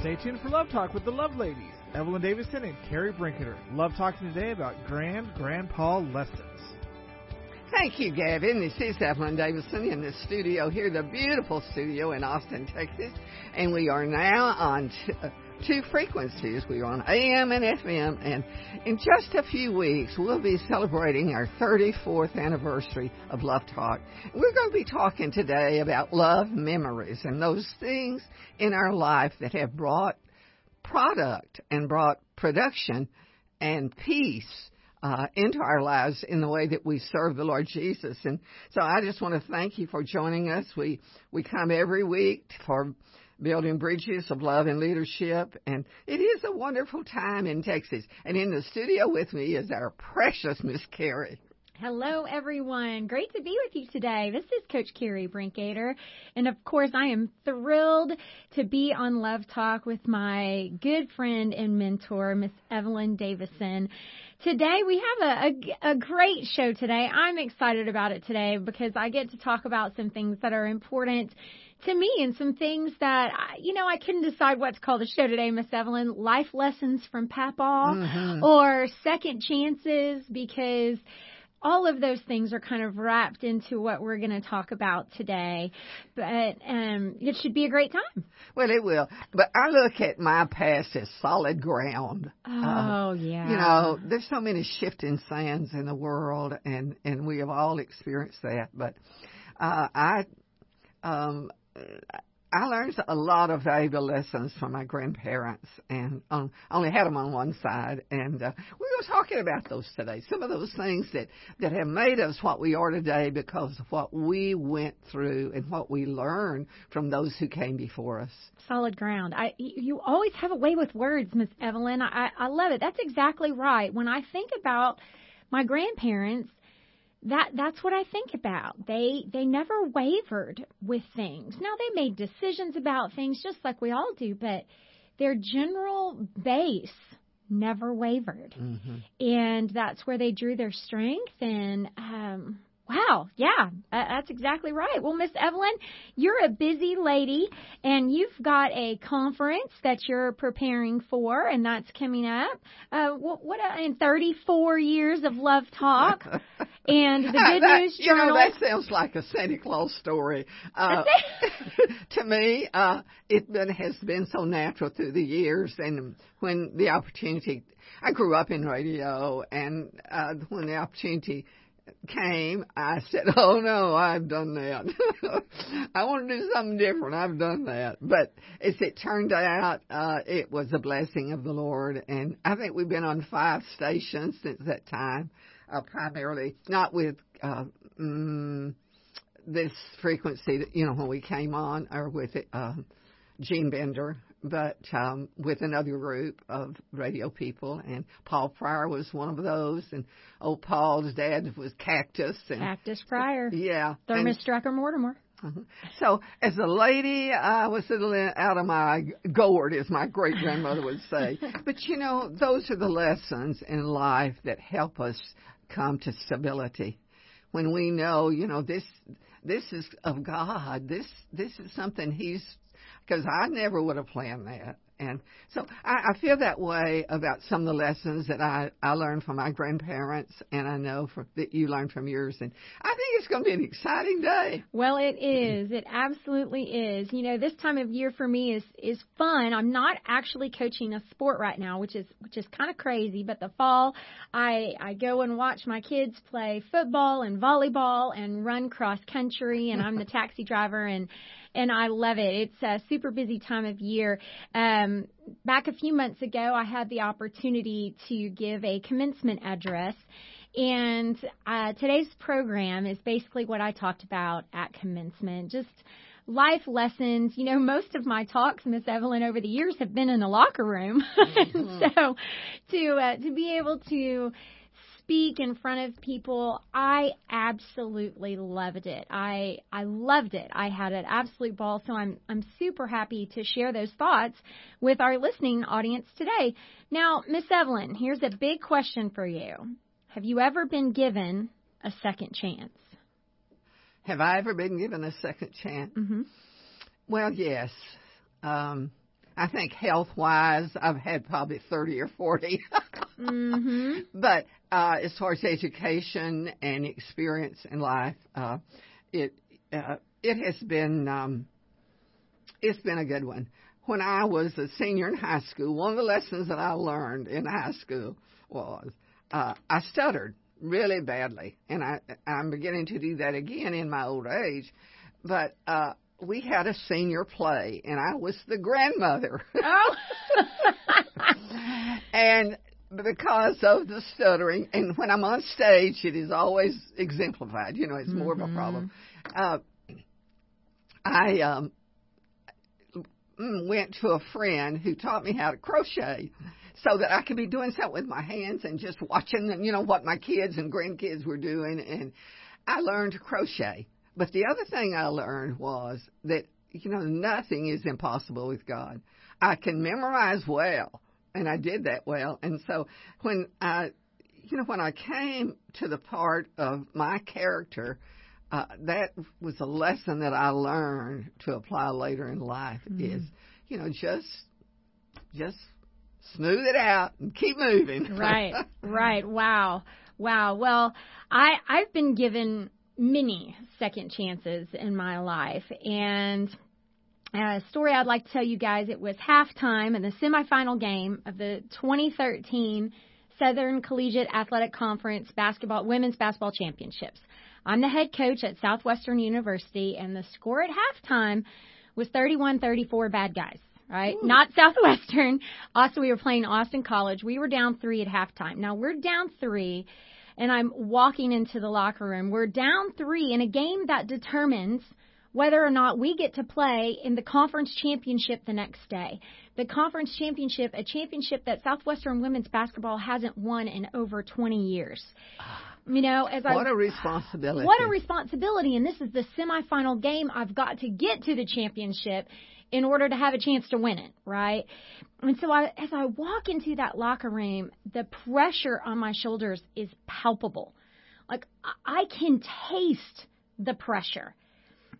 Stay tuned for Love Talk with the Love Ladies, Evelyn Davison and Carrie Brinkater. Love talking today about grand grandpa lessons. Thank you, Gavin. This is Evelyn Davison in the studio here, the beautiful studio in Austin, Texas. And we are now on t- two frequencies. We are on AM and FM. And in just a few weeks, we'll be celebrating our 34th anniversary of Love Talk. We're going to be talking today about love memories and those things in our life that have brought product and brought production and peace uh, into our lives in the way that we serve the Lord Jesus. And so I just want to thank you for joining us. We we come every week for building bridges of love and leadership, and it is a wonderful time in Texas. And in the studio with me is our precious Miss Carrie. Hello, everyone. Great to be with you today. This is Coach Carrie Brinkater. And of course, I am thrilled to be on Love Talk with my good friend and mentor, Miss Evelyn Davison. Today we have a, a, a, great show today. I'm excited about it today because I get to talk about some things that are important to me and some things that, you know, I couldn't decide what to call the show today, Miss Evelyn. Life lessons from Papa mm-hmm. or second chances because all of those things are kind of wrapped into what we're going to talk about today. But um, it should be a great time. Well, it will. But I look at my past as solid ground. Oh, uh, yeah. You know, there's so many shifting sands in the world, and and we have all experienced that. But uh, I um, I learned a lot of valuable lessons from my grandparents, and um, I only had them on one side. And uh, we were talking about those today. Some of those things that that have made us what we are today because of what we went through and what we learned from those who came before us. Solid ground. I you always have a way with words, Miss Evelyn. I I love it. That's exactly right. When I think about my grandparents that that's what I think about. They they never wavered with things. Now they made decisions about things just like we all do, but their general base never wavered. Mm-hmm. And that's where they drew their strength and um Wow, yeah, that's exactly right. Well, Miss Evelyn, you're a busy lady, and you've got a conference that you're preparing for, and that's coming up. Uh, what, what uh, in 34 years of Love Talk, and the Good that, News Journal. You know, that sounds like a Santa Claus story. Uh, to me, uh, it been, has been so natural through the years, and when the opportunity, I grew up in radio, and uh, when the opportunity came, I said, "Oh no, I've done that. I want to do something different. I've done that." But as it turned out, uh, it was a blessing of the Lord, and I think we've been on five stations since that time, uh, primarily not with uh, mm, this frequency, that, you know, when we came on, or with uh, Gene Bender but um, with another group of radio people, and Paul Pryor was one of those, and old Paul's dad was Cactus. And, Cactus Pryor. Yeah. Thermos Strucker Mortimer. Uh-huh. So, as a lady, I was a little out of my gourd, as my great grandmother would say. but you know, those are the lessons in life that help us come to stability. When we know, you know, this this is of God. This this is something He's because I never would have planned that. And so I, I feel that way about some of the lessons that I, I learned from my grandparents, and I know from, that you learned from yours. And I think it's going to be an exciting day. Well, it is. It absolutely is. You know, this time of year for me is is fun. I'm not actually coaching a sport right now, which is which is kind of crazy. But the fall, I I go and watch my kids play football and volleyball and run cross country, and I'm the taxi driver and and I love it. It's a super busy time of year. Um, back a few months ago, I had the opportunity to give a commencement address. And uh, today's program is basically what I talked about at commencement. Just life lessons. You know, most of my talks, Miss Evelyn, over the years have been in the locker room. Mm-hmm. so to uh, to be able to speak in front of people, I absolutely loved it. I I loved it. I had an absolute ball. So I'm I'm super happy to share those thoughts with our listening audience today. Now, Miss Evelyn, here's a big question for you. Have you ever been given a second chance? Have I ever been given a second chance? Mm-hmm. Well, yes. Um, I think health wise, I've had probably 30 or 40. hmm but uh, as far as education and experience in life, uh, it uh, it has been um, it's been a good one. When I was a senior in high school, one of the lessons that I learned in high school was uh, I stuttered really badly, and I I'm beginning to do that again in my old age. But uh, we had a senior play, and I was the grandmother. Oh. and because of the stuttering, and when I'm on stage, it is always exemplified. You know, it's more of a problem. Uh, I um, mm, went to a friend who taught me how to crochet so that I could be doing something with my hands and just watching, them, you know, what my kids and grandkids were doing. And I learned to crochet. But the other thing I learned was that, you know, nothing is impossible with God. I can memorize well, and I did that well. And so when I, you know, when I came to the part of my character, uh, that was a lesson that I learned to apply later in life. Is you know just just smooth it out and keep moving. right, right. Wow, wow. Well, I I've been given many second chances in my life, and a story I'd like to tell you guys. It was halftime in the semifinal game of the 2013 Southern Collegiate Athletic Conference basketball women's basketball championships. I'm the head coach at Southwestern University, and the score at halftime was 31-34 bad guys. Right, Ooh. not Southwestern. Also, we were playing Austin College. We were down three at halftime. Now we're down three, and I'm walking into the locker room. We're down three in a game that determines whether or not we get to play in the conference championship the next day. The conference championship, a championship that Southwestern women's basketball hasn't won in over 20 years. Ah. You know, as I what a responsibility! what a responsibility, and this is the semifinal game. I've got to get to the championship in order to have a chance to win it, right? And so I, as I walk into that locker room, the pressure on my shoulders is palpable. Like I I can taste the pressure.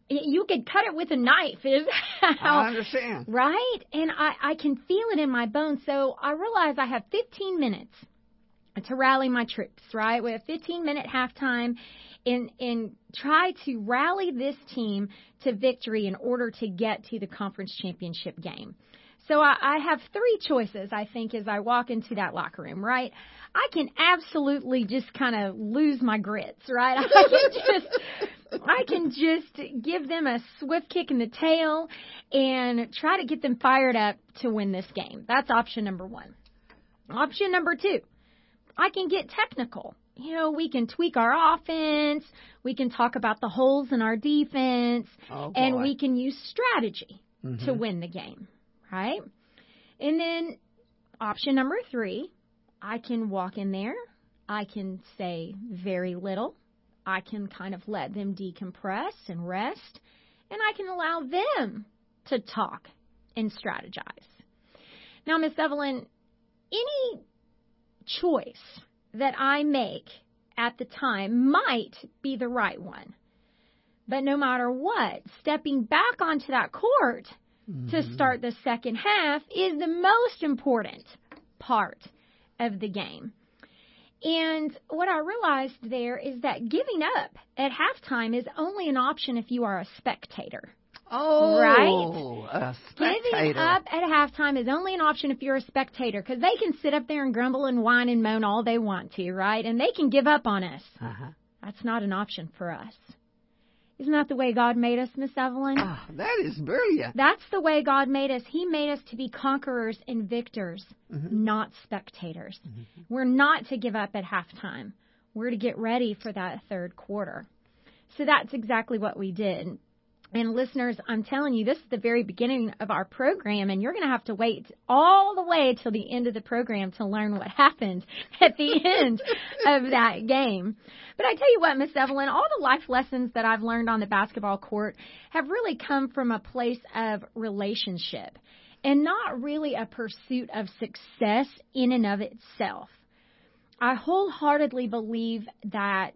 You could cut it with a knife, is how I understand. Right? And I, I can feel it in my bones. So I realize I have 15 minutes to rally my troops, right? With a 15 minute halftime and, and try to rally this team to victory in order to get to the conference championship game. So I, I have three choices, I think, as I walk into that locker room, right? I can absolutely just kind of lose my grits, right? I can just, I can just give them a swift kick in the tail and try to get them fired up to win this game. That's option number one. Option number two, I can get technical. You know, we can tweak our offense, we can talk about the holes in our defense, Oh, and we can use strategy to Mhm. win the game, right? And then option number three, I can walk in there, I can say very little, I can kind of let them decompress and rest, and I can allow them to talk and strategize. Now, Miss Evelyn, any choice that I make at the time might be the right one. But no matter what, stepping back onto that court to mm-hmm. start the second half is the most important part of the game. And what I realized there is that giving up at halftime is only an option if you are a spectator. Oh, Right? A Giving up at halftime is only an option if you're a spectator because they can sit up there and grumble and whine and moan all they want to, right? And they can give up on us. Uh-huh. That's not an option for us. Isn't that the way God made us, Miss Evelyn? Ah, that is brilliant. That's the way God made us. He made us to be conquerors and victors, not spectators. We're not to give up at halftime. We're to get ready for that third quarter. So that's exactly what we did. And listeners, I'm telling you, this is the very beginning of our program, and you're going to have to wait all the way till the end of the program to learn what happened at the end of that game. But I tell you what, Miss Evelyn, all the life lessons that I've learned on the basketball court have really come from a place of relationship and not really a pursuit of success in and of itself. I wholeheartedly believe that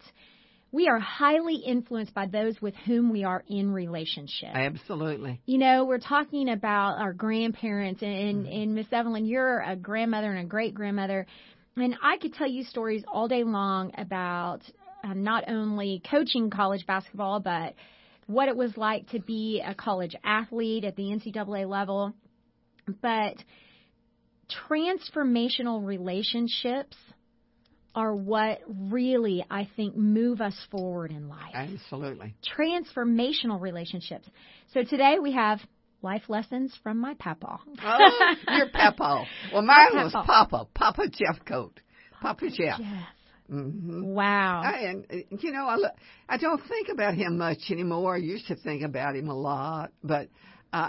we are highly influenced by those with whom we are in relationship. Absolutely. You know, we're talking about our grandparents, and, Mm-hmm. and Miss Evelyn, you're a grandmother and a great grandmother. And I could tell you stories all day long about um, not only coaching college basketball, but what it was like to be a college athlete at the NCAA level. But transformational relationships are what really, I think, move us forward in life. Absolutely. Transformational relationships. So today we have life lessons from my papa. Oh, you're Papa. Well, mine was Papa. Papa. Papa Jeff Coat. Papa Jeff. Jeff. hmm Wow. I, and uh, you know, I, I don't think about him much anymore. I used to think about him a lot, but uh,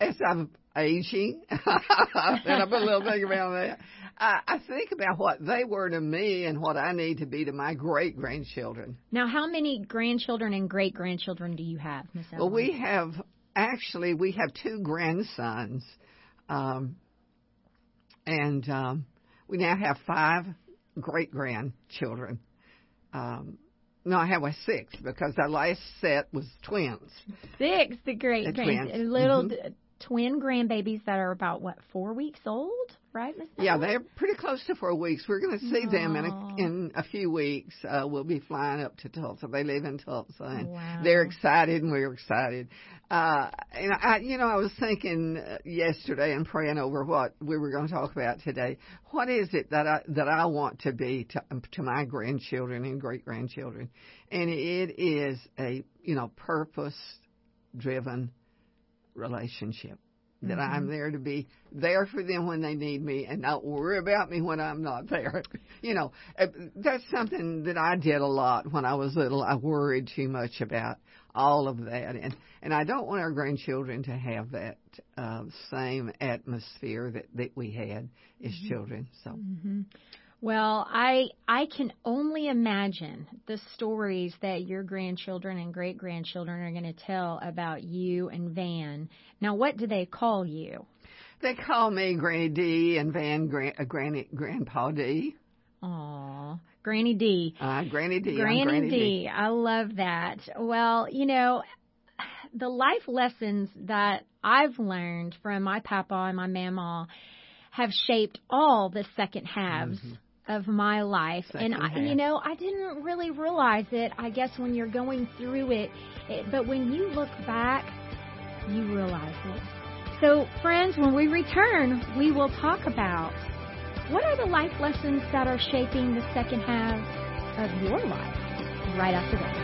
as I'm aging, and I put a little thing around that, I, I think about what they were to me and what I need to be to my great grandchildren. Now, how many grandchildren and great grandchildren do you have, Miss Well, we have actually we have two grandsons, um, and um, we now have five great grandchildren. Um, no, I have a six because our last set was twins. Six, the great The grand, twins. little Mhm. d- twin grandbabies that are about what four weeks old, right? Yeah, they're pretty close to four weeks. We're going to see them in a, in a few weeks. Uh, we'll be flying up to Tulsa. They live in Tulsa, and Wow. they're excited, and we're excited. Uh, and I, you know, I was thinking uh, yesterday and praying over what we were going to talk about today. What is it that I that I want to be to to my grandchildren and great grandchildren? And it is a you know purpose driven relationship that I'm there to be there for them when they need me and not worry about me when I'm not there. You know, uh, that's something that I did a lot when I was little. I worried too much about all of that and and I don't want our grandchildren to have that uh, same atmosphere that that we had as children. So hmm Well, I I can only imagine the stories that your grandchildren and great grandchildren are going to tell about you and Van. Now, what do they call you? they call me Granny D and Van Gran- uh, Granny Grandpa D. Aw, Granny D. Uh, Granny D. I'm Granny, Granny D. I love that. Well, you know, the life lessons that I've learned from my papa and my mama have shaped all the second halves of my life. and I, you know, I didn't really realize it, I guess when you're going through it, it but when you look back, you realize it. So, friends, when we return, we will talk about what are the life lessons that are shaping the second half of your life right after this.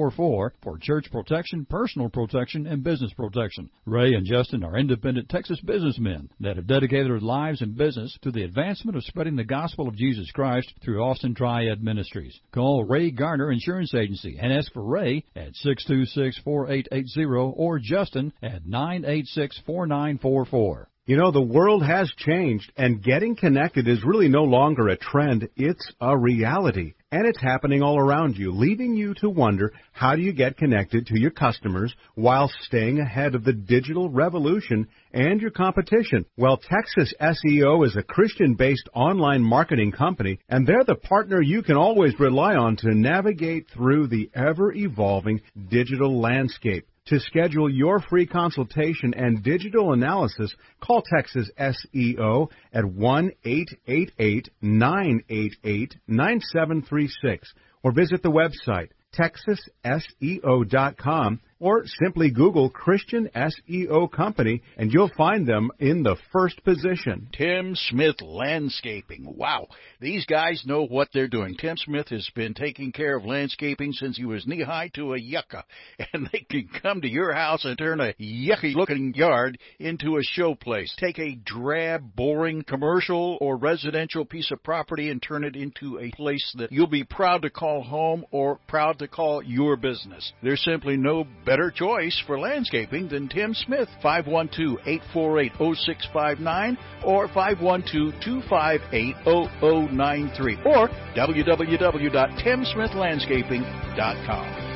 986-4944 for church protection, personal protection, and business protection. Ray and Justin are independent Texas businessmen that have dedicated their lives and business to the advancement of spreading the gospel of Jesus Christ through Austin Triad Ministries. Call Ray Garner Insurance Agency and ask for Ray at 626-4880 or Justin at 986-4944. You know, the world has changed, and getting connected is really no longer a trend, it's a reality. And it's happening all around you, leaving you to wonder how do you get connected to your customers while staying ahead of the digital revolution and your competition. Well, Texas SEO is a Christian based online marketing company, and they're the partner you can always rely on to navigate through the ever evolving digital landscape. To schedule your free consultation and digital analysis, call Texas SEO at 1-888-988-9736 or visit the website texasseo.com or simply Google Christian SEO Company and you'll find them in the first position. Tim Smith Landscaping. Wow. These guys know what they're doing. Tim Smith has been taking care of landscaping since he was knee high to a yucca. And they can come to your house and turn a yucky looking yard into a showplace. Take a drab, boring commercial or residential piece of property and turn it into a place that you'll be proud to call home or proud to call your business. There's simply no better choice for landscaping than Tim Smith. 512-848-0659 or 512-258-0093 or www.timsmithlandscaping.com.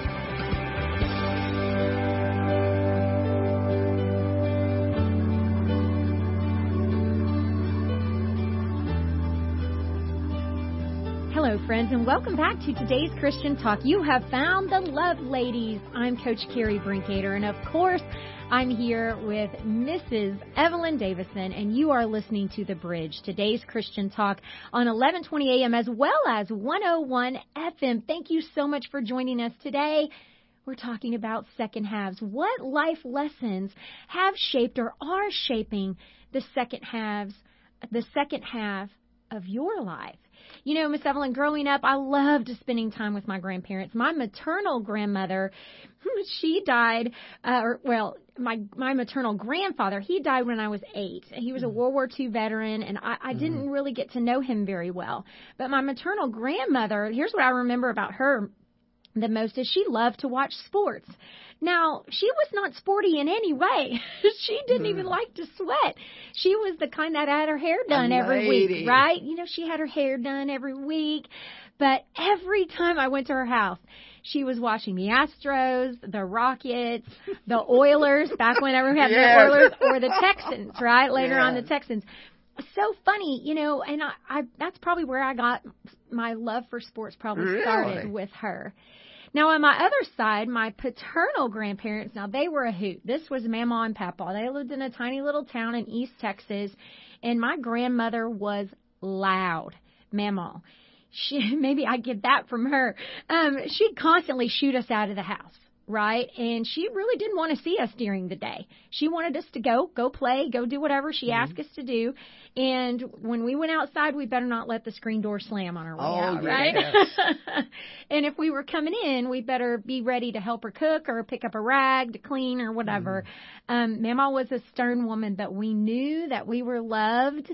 friends, and welcome back to today's Christian Talk. You have found the Love Ladies. I'm Coach Carrie Brinkater, and of course, I'm here with Mrs. Evelyn Davison, and you are listening to The Bridge, today's Christian Talk on 1120 AM as well as 101 FM. Thank you so much for joining us today. We're talking about second halves. What life lessons have shaped or are shaping the second halves, the second half of your life? You know, Miss Evelyn, growing up, I loved spending time with my grandparents. My maternal grandmother, she died, uh, or well, my my maternal grandfather, he died when I was eight. He was a World War II veteran, and I, I didn't really get to know him very well. But my maternal grandmother, here's what I remember about her the most is she loved to watch sports. Now, she was not sporty in any way. she didn't even hmm. like to sweat. She was the kind that had her hair done A every lady. week, right? You know, she had her hair done every week. But every time I went to her house, she was watching the Astros, the Rockets, the Oilers, back whenever we had Yes. the Oilers, or the Texans, right? Later on, the Texans so funny, you know, and I, I that's probably where I got my love for sports probably Really? started with her. Now on my other side, my paternal grandparents, now they were a hoot. This was Mama and Papa. They lived in a tiny little town in East Texas, and my grandmother was loud. Mama. She maybe I get that from her. Um, she'd constantly shoot us out of the house right? And she really didn't want to see us during the day. She wanted us to go, go play, go do whatever she Mm-hmm. asked us to do. And when we went outside, we better not let the screen door slam on our way Oh, out, right? and if we were coming in, we better be ready to help her cook or pick up a rag to clean or whatever. Mm. Um, Mama was a stern woman, but we knew that we were loved.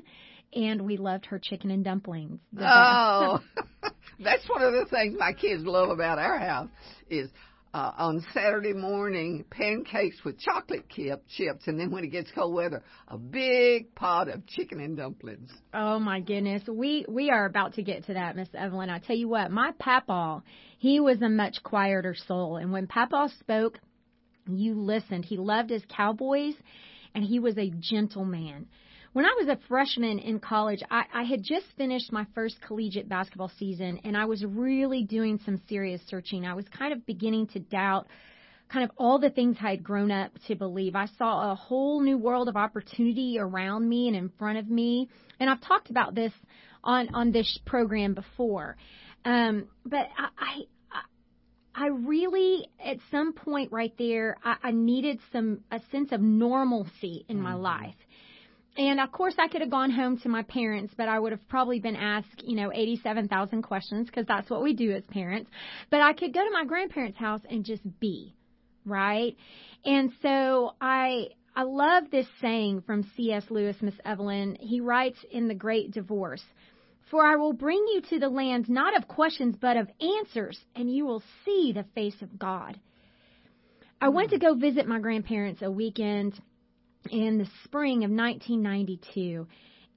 And we loved her chicken and dumplings. Oh, that's one of the things my kids love about our house is uh, on Saturday morning pancakes with chocolate chip, chips, and then when it gets cold weather, a big pot of chicken and dumplings. Oh my goodness, we we are about to get to that, Miss Evelyn. I tell you what, my papa, he was a much quieter soul, and when papa spoke, you listened. He loved his cowboys, and he was a gentleman. When I was a freshman in college, I, I had just finished my first collegiate basketball season, and I was really doing some serious searching. I was kind of beginning to doubt kind of all the things I had grown up to believe. I saw a whole new world of opportunity around me and in front of me. And I've talked about this on on this program before. Um, but I, I I really at some point right there I, I needed some a sense of normalcy in my life. And of course, I could have gone home to my parents, but I would have probably been asked, you know, 87,000 questions because that's what we do as parents. But I could go to my grandparents' house and just be, right? And so I, I love this saying from C.S. Lewis, Miss Evelyn. He writes in The Great Divorce, For I will bring you to the land not of questions, but of answers, and you will see the face of God. I went to go visit my grandparents a weekend in the spring of 1992.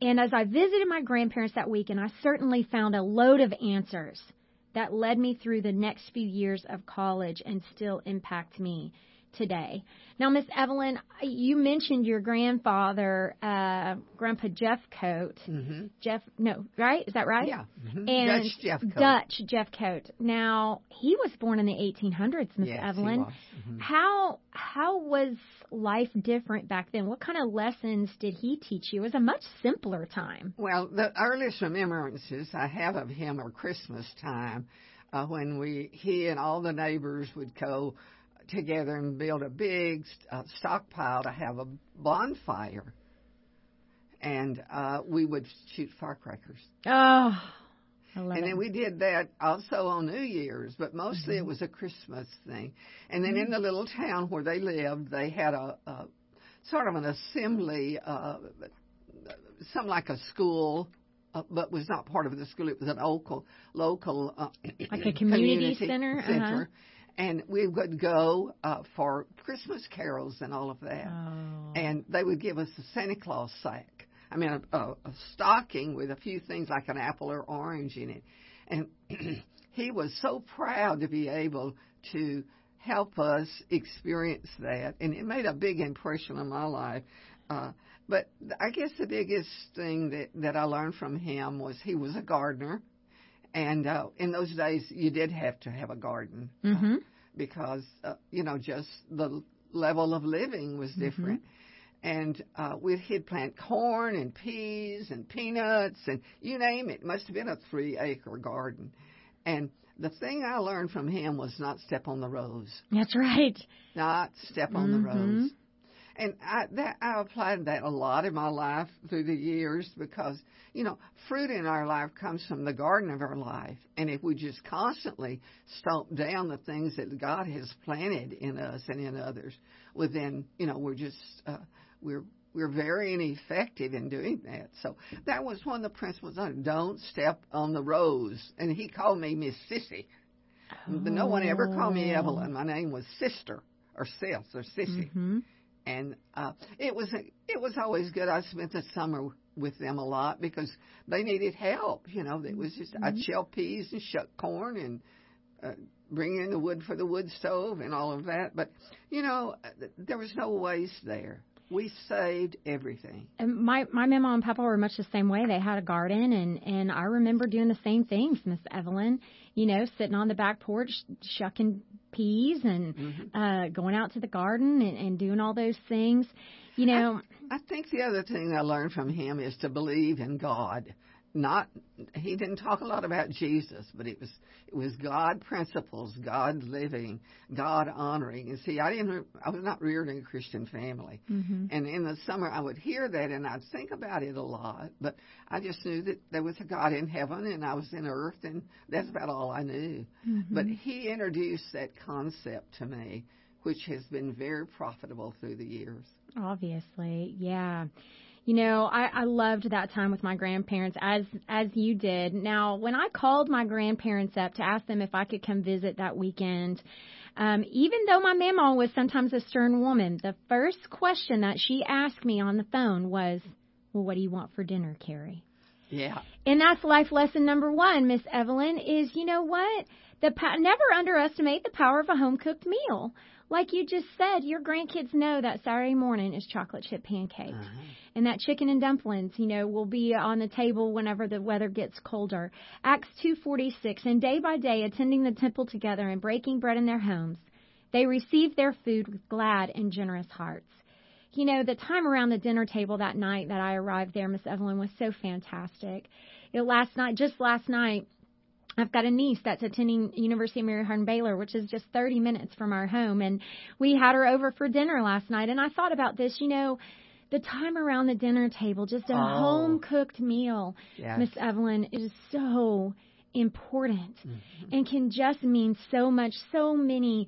And as I visited my grandparents that weekend, I certainly found a load of answers that led me through the next few years of college and still impact me today. Now, Miss Evelyn, you mentioned your grandfather, uh, Grandpa Jeff Coat. Mm-hmm. Jeff, no, right? Is that right? Yeah. Mhm. And Dutch Jeff Coat. Dutch Jeff Coat. Now, he was born in the 1800s, Miss Yes, he Evelyn. was. Mhm. How how was life different back then? What kind of lessons did he teach you? It was a much simpler time. Well, the earliest remembrances I have of him are Christmas time, uh, when we he and all the neighbors would go together and build a big uh, stockpile to have a bonfire, and uh, we would shoot firecrackers. Oh, I love and then we did that also on New Year's, but mostly it was a Christmas thing. And then in the little town where they lived, they had a, a sort of an assembly, uh, something like a school, uh, but was not part of the school. It was an local, local uh, Like a community center? Uh-huh. And we would go uh, for Christmas carols and all of that. Oh. And they would give us a Santa Claus sack. I mean, a, a, a stocking with a few things like an apple or orange in it. And he was so proud to be able to help us experience that. And it made a big impression on my life. Uh, but I guess the biggest thing that, that I learned from him was he was a gardener. And uh, in those days, you did have to have a garden Mhm. because, uh, you know, just the level of living was different. And uh, we he'd plant corn and peas and peanuts and you name it. It must have been a three acre garden. And the thing I learned from him was not step on the rose, That's right. not step on the Mhm. rose. And I that I applied that a lot in my life through the years because you know fruit in our life comes from the garden of our life, and if we just constantly stomp down the things that God has planted in us and in others, well then you know we're just uh, we're we're very ineffective in doing that. So that was one of the principles. on. Don't step on the rose. And he called me Miss Sissy. No one ever called me Oh. Evelyn. My name was Sister or Sis or Sissy hmm and uh, it was it was always good. I spent the summer with them a lot because they needed help. You know, it was just I'd shell peas and shuck corn and uh, bring in the wood for the wood stove and all of that. But you know, there was no waste there. We saved everything. And my my mama and papa were much the same way. They had a garden, and and I remember doing the same things, Miss Evelyn. You know, sitting on the back porch shucking peas and Mm-hmm. uh going out to the garden and, and doing all those things. You know, I think the other thing I learned from him is to believe in God. Not he didn't talk a lot about Jesus, but it was it was God principles, God living, God honoring. And see, I didn't I was not reared in a Christian family. Mhm. And in the summer I would hear that and I'd think about it a lot, but I just knew that there was a God in heaven and I was in earth and that's about all I knew. But he introduced that concept to me, which has been very profitable through the years. Obviously, yeah. You know, I, I loved that time with my grandparents as as you did. Now, when I called my grandparents up to ask them if I could come visit that weekend, um, even though my mama was sometimes a stern woman, the first question that she asked me on the phone was, "Well, what do you want for dinner, Carrie?" Yeah. And that's life lesson number one, Miss Evelyn, is you know what? The po- never underestimate the power of a home cooked meal. Like you just said, your grandkids know that Saturday morning is chocolate chip pancakes. Uh-huh. And that chicken and dumplings, you know, will be on the table whenever the weather gets colder. Acts 2:46 and day by day attending the temple together and breaking bread in their homes, they received their food with glad and generous hearts. You know, the time around the dinner table that night that I arrived there, Miss Evelyn, was so fantastic. It last night, just last night, I've got a niece that's attending University of Mary Hardin Baylor, which is just 30 minutes from our home, and we had her over for dinner last night. And I thought about this, you know, the time around the dinner table, just a Oh. home cooked meal, Yes. Miss Evelyn, is so important Mm-hmm. and can just mean so much. So many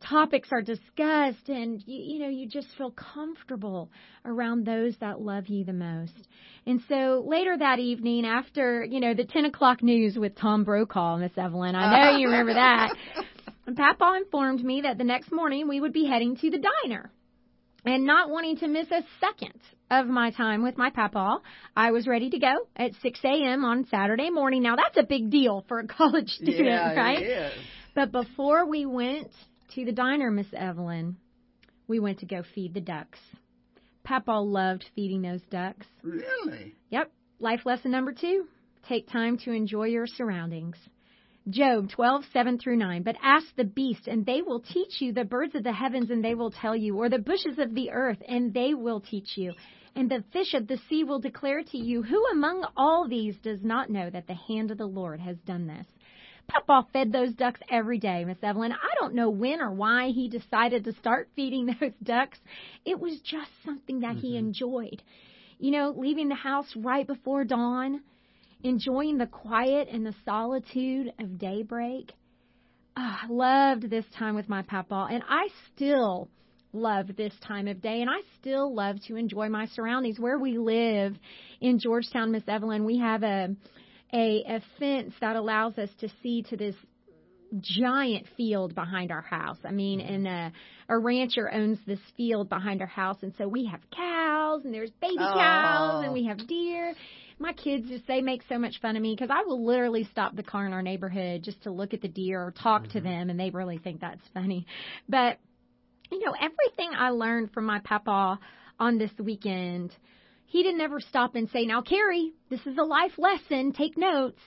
topics are discussed, and you, you know, you just feel comfortable around those that love you the most. And so later that evening, after you know the 10 o'clock news with Tom Brokaw, Miss Evelyn, I know you remember that. Papa informed me that the next morning we would be heading to the diner. And not wanting to miss a second of my time with my papa, I was ready to go at 6 a.m. on Saturday morning. Now that's a big deal for a college student, yeah, right? But before we went to the diner, Miss Evelyn, we went to go feed the ducks. Papa loved feeding those ducks. Really? Yep. Life lesson number two take time to enjoy your surroundings. Job 12, 7 through 9. But ask the beast, and they will teach you, the birds of the heavens, and they will tell you, or the bushes of the earth, and they will teach you. And the fish of the sea will declare to you, Who among all these does not know that the hand of the Lord has done this? Papa fed those ducks every day, Miss Evelyn. I don't know when or why he decided to start feeding those ducks. It was just something that mm-hmm. he enjoyed. You know, leaving the house right before dawn, enjoying the quiet and the solitude of daybreak. Oh, I loved this time with my papa, and I still love this time of day, and I still love to enjoy my surroundings. Where we live in Georgetown, Miss Evelyn, we have a a, a fence that allows us to see to this giant field behind our house. I mean, and a, a rancher owns this field behind our house, and so we have cows, and there's baby oh. cows, and we have deer. My kids just they make so much fun of me because I will literally stop the car in our neighborhood just to look at the deer or talk mm-hmm. to them, and they really think that's funny. But you know, everything I learned from my papa on this weekend, he didn't ever stop and say, "Now, Carrie, this is a life lesson. Take notes."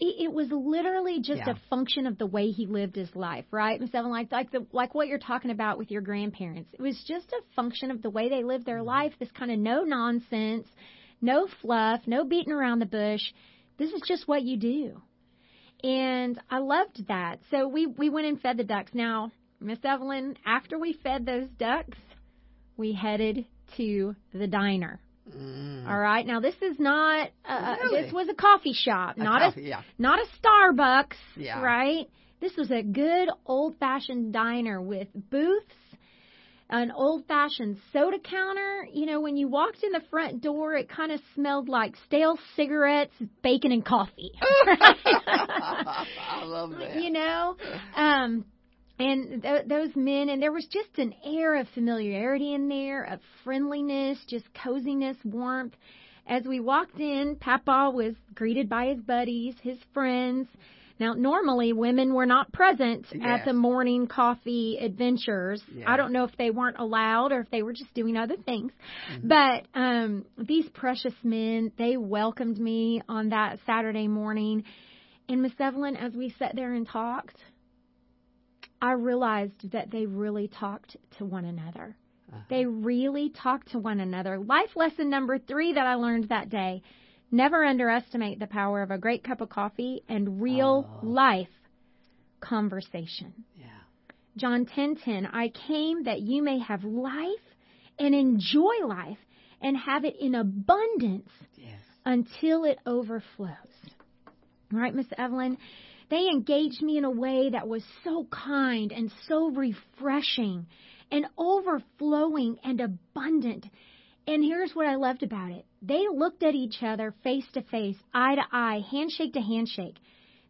It, it was literally just yeah. a function of the way he lived his life, right? Miss Evan, like like the like what you're talking about with your grandparents. It was just a function of the way they lived their mm-hmm. life. This kind of no nonsense, no fluff, no beating around the bush. This is just what you do and I loved that. So we we went and fed the ducks. Now Miss Evelyn, after we fed those ducks, we headed to the diner. Mm. All right. Now this is not. Uh, really? This was a coffee shop, a not coffee, a yeah. not a Starbucks. Yeah. Right. This was a good old-fashioned diner with booths, an old-fashioned soda counter. You know, when you walked in the front door, it kind of smelled like stale cigarettes, bacon, and coffee. I love that. You know. Um, and th- those men, and there was just an air of familiarity in there, of friendliness, just coziness, warmth. As we walked in, Papa was greeted by his buddies, his friends. Now, normally women were not present yes. at the morning coffee adventures. I don't know if they weren't allowed or if they were just doing other things. Mm-hmm. But um, these precious men, they welcomed me on that Saturday morning. And Miss Evelyn, as we sat there and talked, I realized that they really talked to one another. Uh-huh. They really talked to one another. Life lesson number three that I learned that day never underestimate the power of a great cup of coffee and real oh. life conversation. Yeah. John 10:10 I came that you may have life and enjoy life and have it in abundance yes. until it overflows. All right, Miss Evelyn, they engaged me in a way that was so kind and so refreshing and overflowing and abundant. And here's what I loved about it they looked at each other face to face, eye to eye, handshake to handshake.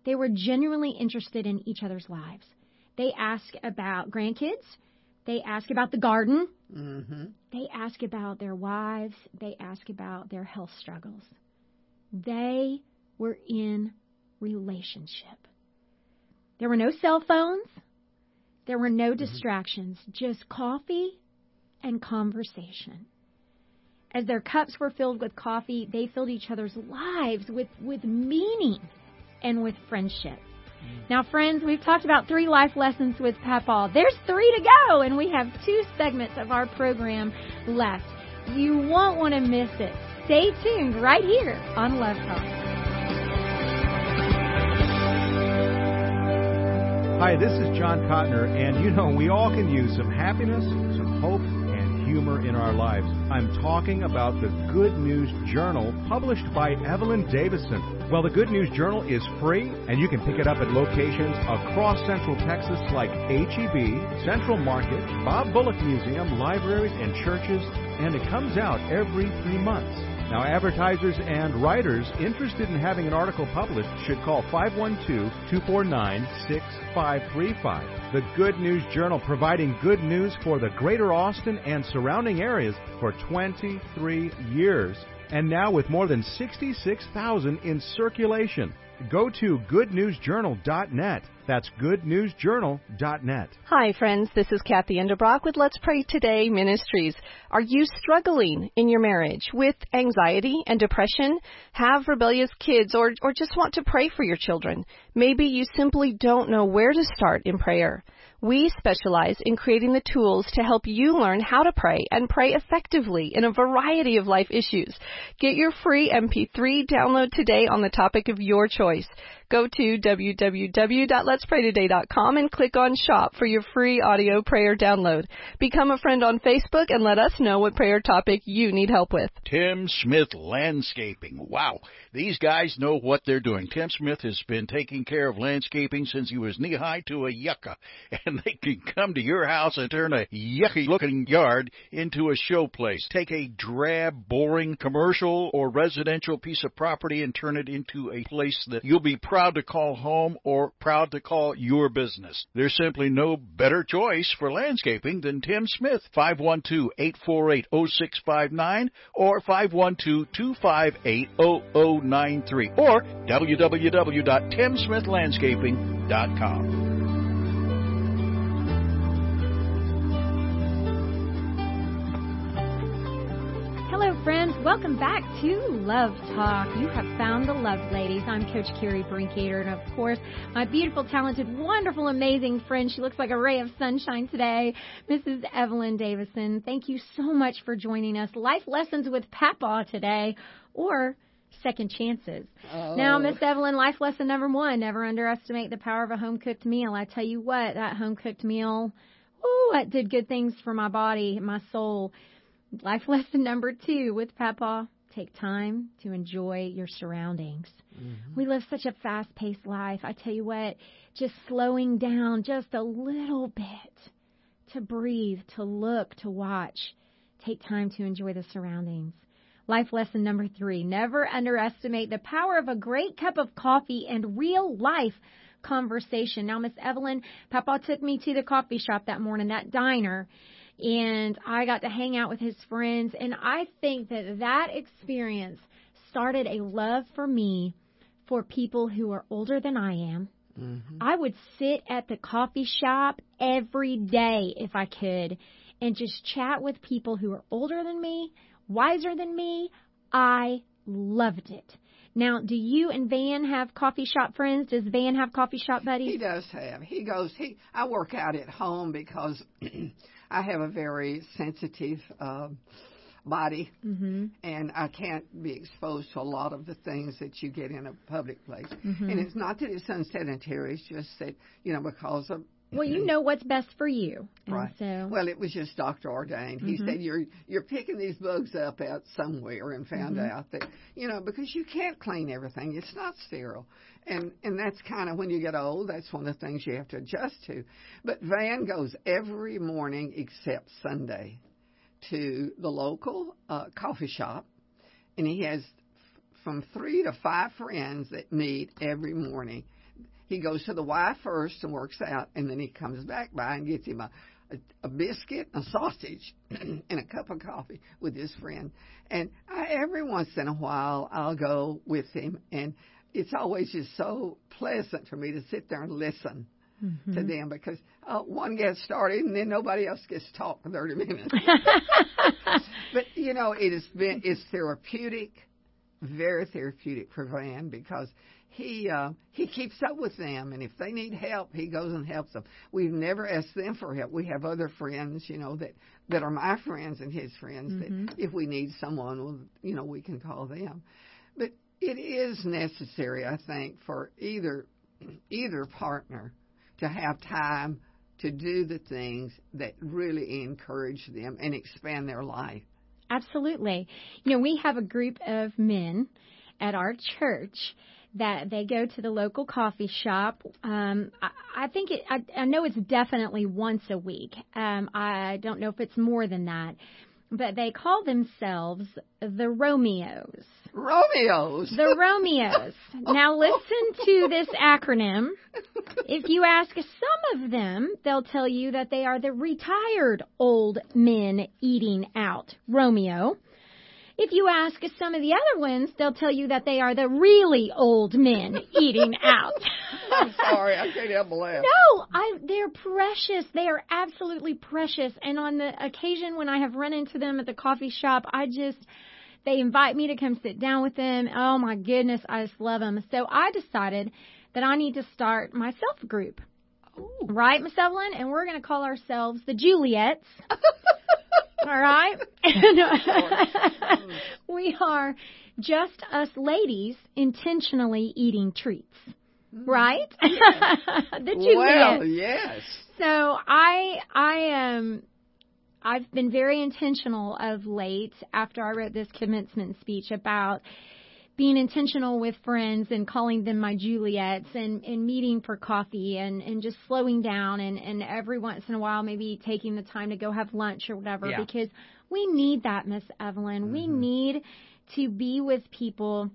They were genuinely interested in each other's lives. They asked about grandkids. They asked about the garden. Mm-hmm. They asked about their wives. They asked about their health struggles. They were in relationship. There were no cell phones. There were no mm-hmm. distractions, just coffee and conversation. As their cups were filled with coffee, they filled each other's lives with, with meaning and with friendship. Mm. Now, friends, we've talked about three life lessons with Papa. There's three to go, and we have two segments of our program left. You won't want to miss it. Stay tuned right here on Love Talk. Hi, this is John Cotner, and you know, we all can use some happiness, some hope, and humor in our lives. I'm talking about the Good News Journal published by Evelyn Davison. Well, the Good News Journal is free, and you can pick it up at locations across Central Texas like HEB, Central Market, Bob Bullock Museum, libraries, and churches, and it comes out every three months. Now, advertisers and writers interested in having an article published should call 512 249 6535. The Good News Journal providing good news for the greater Austin and surrounding areas for 23 years. And now with more than 66,000 in circulation. Go to goodnewsjournal.net. That's goodnewsjournal.net. Hi, friends. This is Kathy Endebrock with Let's Pray Today Ministries. Are you struggling in your marriage with anxiety and depression? Have rebellious kids or, or just want to pray for your children? Maybe you simply don't know where to start in prayer. We specialize in creating the tools to help you learn how to pray and pray effectively in a variety of life issues. Get your free MP3 download today on the topic of your choice. Go to www.letspraytoday.com and click on shop for your free audio prayer download. Become a friend on Facebook and let us know what prayer topic you need help with. Tim Smith Landscaping. Wow. These guys know what they're doing. Tim Smith has been taking care of landscaping since he was knee high to a yucca. And they can come to your house and turn a yucky looking yard into a showplace. Take a drab, boring commercial or residential piece of property and turn it into a place that you'll be proud to call home or proud to call your business. There's simply no better choice for landscaping than Tim Smith. 512-848-0659 or 512-258-0093 or www.timsmithlandscaping.com. friends. Welcome back to Love Talk. You have found the Love Ladies. I'm Coach Carrie Brinkater, and of course, my beautiful, talented, wonderful, amazing friend. She looks like a ray of sunshine today, Mrs. Evelyn Davison. Thank you so much for joining us. Life lessons with Papa today, or second chances. Oh. Now, Miss Evelyn, life lesson number one: never underestimate the power of a home cooked meal. I tell you what, that home cooked meal, oh, it did good things for my body, my soul. Life lesson number two with Papa take time to enjoy your surroundings. Mm-hmm. We live such a fast paced life. I tell you what, just slowing down just a little bit to breathe, to look, to watch. Take time to enjoy the surroundings. Life lesson number three never underestimate the power of a great cup of coffee and real life conversation. Now, Miss Evelyn, Papa took me to the coffee shop that morning, that diner, and I got to hang out with his friends. And I think that that experience started a love for me for people who are older than I am. Mm-hmm. I would sit at the coffee shop every day if I could and just chat with people who are older than me, wiser than me. I loved it. Now, do you and Van have coffee shop friends? Does Van have coffee shop buddies? He does have. He goes. He. I work out at home because I have a very sensitive uh, body, Mm-hmm. and I can't be exposed to a lot of the things that you get in a public place. Mm-hmm. And it's not that it's unsanitary. It's just that you know because of Well, you know what's best for you. Right. So, Well, it was just doctor ordained. He Mhm. said you're you're picking these bugs up out somewhere, and found Mhm. out that you know because you can't clean everything. It's not sterile, and and that's kind of when you get old. That's one of the things you have to adjust to. But Van goes every morning except Sunday to the local uh, coffee shop, and he has f- from three to five friends that meet every morning. He goes to the Y first and works out, and then he comes back by and gets him a, a, a biscuit, a sausage, and a cup of coffee with his friend. And I, every once in a while, I'll go with him, and it's always just so pleasant for me to sit there and listen Mm-hmm. to them because uh, one gets started and then nobody else gets to talk for 30 minutes. but you know, it has been it's therapeutic, very therapeutic for Van because he uh, he keeps up with them, and if they need help, he goes and helps them. We've never asked them for help. We have other friends, you know, that that are my friends and his friends. Mhm. That if we need someone, well, you know, we can call them. But it is necessary, I think, for either either partner to have time to do the things that really encourage them and expand their life. Absolutely. You know, we have a group of men at our church that they go to the local coffee shop. Um, I, I think it. I, I know it's definitely once a week. Um, I don't know if it's more than that, but they call themselves the Romeos. Romeos. The Romeos. Now listen to this acronym. If you ask some of them, they'll tell you that they are the retired old men eating out. Romeo. If you ask some of the other ones, they'll tell you that they are the really old men eating out. I'm sorry, I can't help but laugh. No, I they're precious. They are absolutely precious. And on the occasion when I have run into them at the coffee shop, I just they invite me to come sit down with them. Oh my goodness, I just love them. So I decided that I need to start my self group. Oh. Right, Miss Evelyn? And we're going to call ourselves the Juliets. All right? And we are just us ladies intentionally eating treats. right? the Juliet. Well, yes. So I I um I've been very intentional of late after I wrote this commencement speech about being intentional with friends and calling them my Juliets and, and meeting for coffee and, and just slowing down and, and every once in a while maybe taking the time to go have lunch or whatever Yeah. because we need that, Miss Evelyn. We need to be with people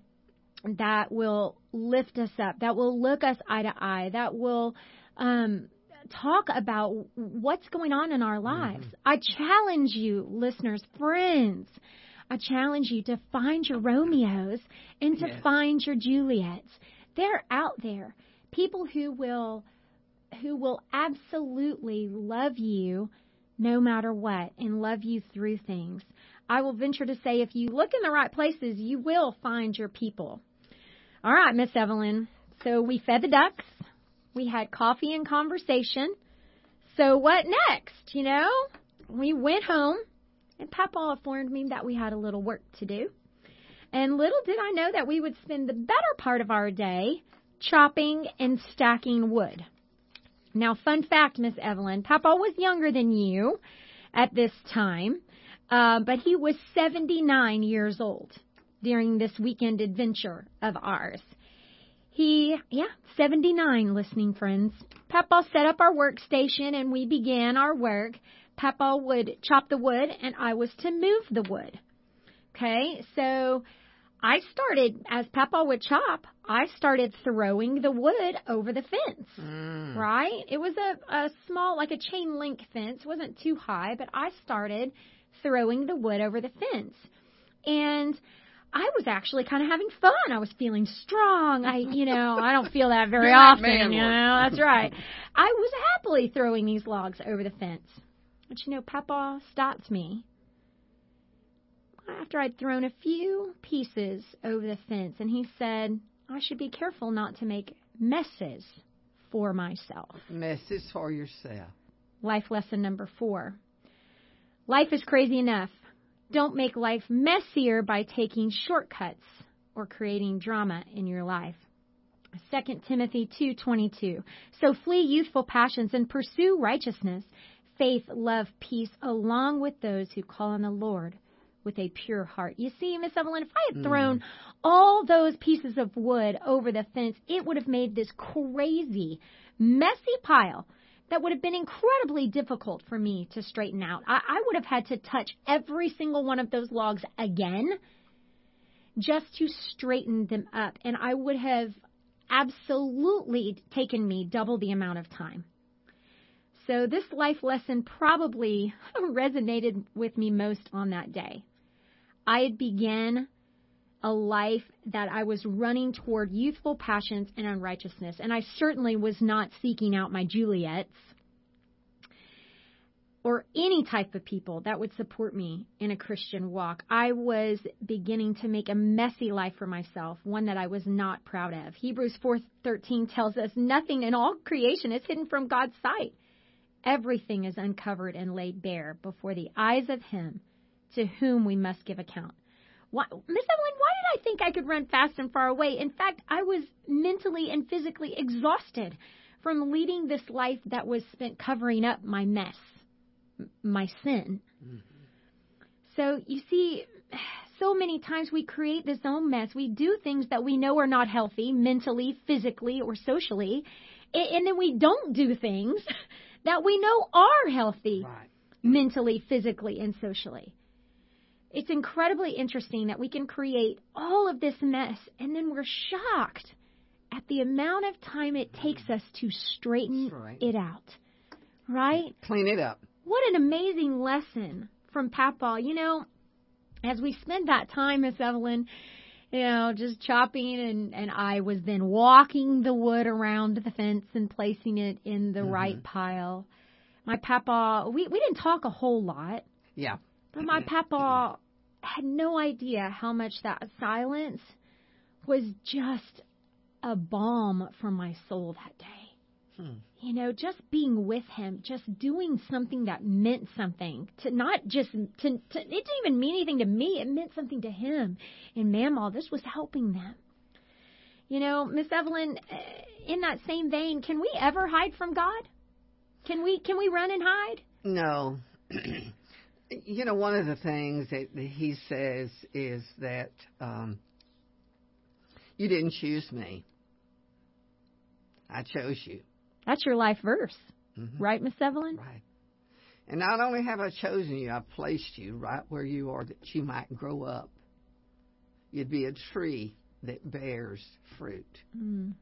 that will lift us up, that will look us eye to eye, that will um, talk about what's going on in our lives. I challenge you, listeners, friends. I challenge you to find your Romeos and to Yes. find your Juliets. They're out there. People who will who will absolutely love you no matter what and love you through things. I will venture to say if you look in the right places, you will find your people. All right, Miss Evelyn. So we fed the ducks. We had coffee and conversation. So what next? You know, we went home and Papa informed me that we had a little work to do. And little did I know that we would spend the better part of our day chopping and stacking wood. Now, fun fact, Miss Evelyn, Papa was younger than you at this time, uh, but he was 79 years old during this weekend adventure of ours. He, yeah, 79 listening friends. Papa set up our workstation and we began our work. Papa would chop the wood and I was to move the wood. Okay, so I started, as Papa would chop, I started throwing the wood over the fence. Mm. Right? It was a, a small, like a chain link fence. It wasn't too high, but I started throwing the wood over the fence. And I was actually kind of having fun. I was feeling strong. I, you know, I don't feel that very often. You know, that's right. I was happily throwing these logs over the fence. But you know, Papa stopped me after I'd thrown a few pieces over the fence, and he said, I should be careful not to make messes for myself. Messes for yourself. Life lesson number four. Life is crazy enough. Don't make life messier by taking shortcuts or creating drama in your life. 2 Timothy 2:22. So flee youthful passions and pursue righteousness, faith, love, peace along with those who call on the Lord with a pure heart. You see, Miss Evelyn, if I had hmm. thrown all those pieces of wood over the fence, it would have made this crazy, messy pile that would have been incredibly difficult for me to straighten out. I, I would have had to touch every single one of those logs again just to straighten them up. And I would have absolutely taken me double the amount of time. So this life lesson probably resonated with me most on that day. I had began a life that I was running toward youthful passions and unrighteousness, and I certainly was not seeking out my Juliets or any type of people that would support me in a Christian walk. I was beginning to make a messy life for myself, one that I was not proud of. Hebrews 4:13 tells us nothing in all creation is hidden from God's sight. Everything is uncovered and laid bare before the eyes of him to whom we must give account. Why, Miss Evelyn, why did I think I could run fast and far away? In fact, I was mentally and physically exhausted from leading this life that was spent covering up my mess, my sin. Mm-hmm. So you see, so many times we create this own mess. We do things that we know are not healthy mentally, physically, or socially, and then we don't do things that we know are healthy Right. mentally, physically, and socially. It's incredibly interesting that we can create all of this mess and then we're shocked at the amount of time it takes us to straighten right. it out. Right? Clean it up. What an amazing lesson from Papa. You know, as we spend that time, Miss Evelyn, you know, just chopping and, and I was then walking the wood around the fence and placing it in the Mm-hmm. right pile. My Papa, we, we didn't talk a whole lot. Yeah. But my papa had no idea how much that silence was just a balm for my soul that day. Hmm. You know, just being with him, just doing something that meant something to not just to, to it didn't even mean anything to me. It meant something to him. And Mamaw, this was helping them. You know, Miss Evelyn, eh, in that same vein, can we ever hide from God? Can we can we run and hide? No. you know, one of the things that he says is that um, you didn't choose me. I chose you. That's your life verse, mm-hmm. right, Miss Evelyn? Right. And not only have I chosen you, I've placed you right where you are that you might grow up. You'd be a tree that bears fruit. Mm.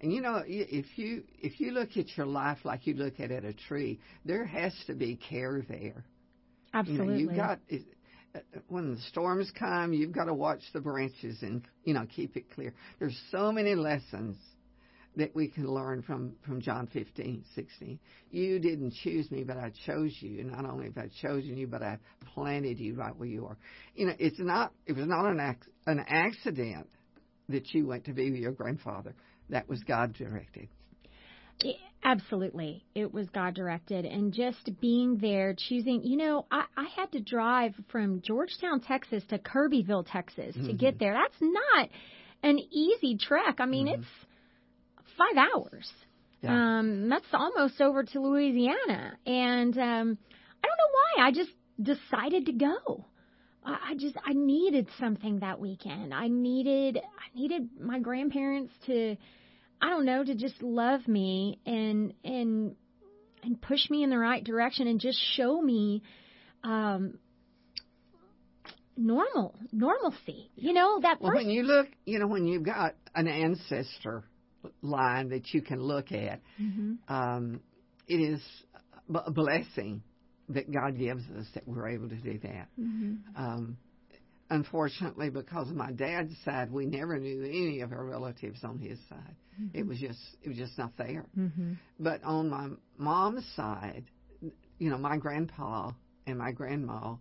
And you know, if you if you look at your life like you look at, at a tree, there has to be care there. Absolutely. You know, you've got uh, when the storms come, you've got to watch the branches and you know keep it clear. There's so many lessons that we can learn from from John 15, 16. You didn't choose me, but I chose you. Not only have I chosen you, but I planted you right where you are. You know, it's not it was not an ac- an accident that you went to be with your grandfather. That was God directed. Absolutely. It was God directed. And just being there, choosing, you know, I, I had to drive from Georgetown, Texas to Kirbyville, Texas to mm-hmm. get there. That's not an easy trek. I mean, mm-hmm. it's five hours. Yeah. Um, that's almost over to Louisiana. And um, I don't know why. I just decided to go. I, I just I needed something that weekend. I needed I needed my grandparents to I don't know to just love me and and and push me in the right direction and just show me um normal normalcy you know that well when you look you know when you've got an ancestor line that you can look at. Mm-hmm. Um, it is a blessing that God gives us that we're able to do that. Mm-hmm. Um, unfortunately, because of my dad's side, we never knew any of our relatives on his side. Mm-hmm. It was just it was just not there. Mm-hmm. But on my mom's side, you know, my grandpa and my grandma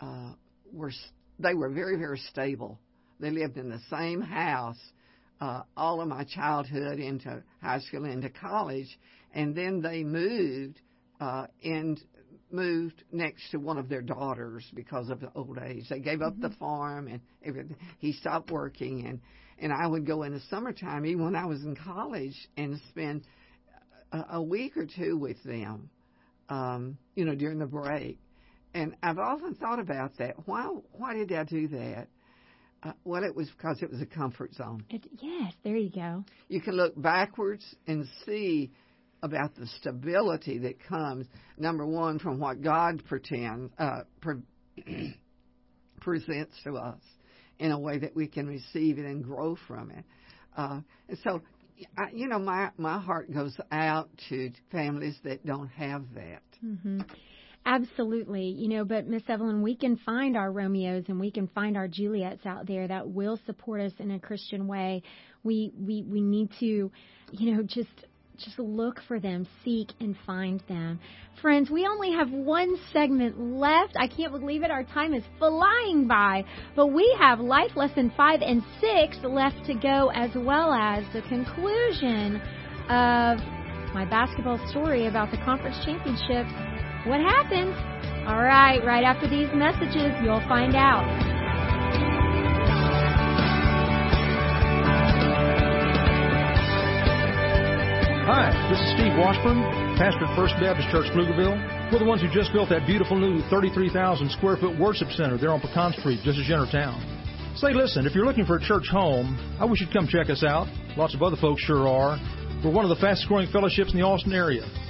uh, were they were very very stable. They lived in the same house uh, all of my childhood into high school, into college, and then they moved uh, and moved next to one of their daughters because of the old age. They gave up mm-hmm. the farm and everything. He stopped working, and and I would go in the summertime, even when I was in college, and spend a, a week or two with them, um, you know, during the break. And I've often thought about that. Why why did I do that? Uh, well, it was because it was a comfort zone. It, yes, there you go. You can look backwards and see about the stability that comes, number one, from what God pretend, uh, pre- presents to us in a way that we can receive it and grow from it. Uh, and so, I, you know, my, my heart goes out to families that don't have that. Mm-hmm. Absolutely. You know, but Miss Evelyn, we can find our Romeos and we can find our Juliets out there that will support us in a Christian way. We we we need to, you know, just just look for them, seek and find them. Friends, we only have one segment left. I can't believe it. Our time is flying by. But we have life lesson 5 and 6 left to go as well as the conclusion of my basketball story about the conference championships what happened? All right, right after these messages, you'll find out. Hi, this is Steve Washburn, pastor at First Baptist Church, Pflugerville. We're the ones who just built that beautiful new 33,000 square foot worship center there on Pecan Street, just as you town. Say, listen, if you're looking for a church home, I wish you'd come check us out. Lots of other folks sure are. We're one of the fastest growing fellowships in the Austin area.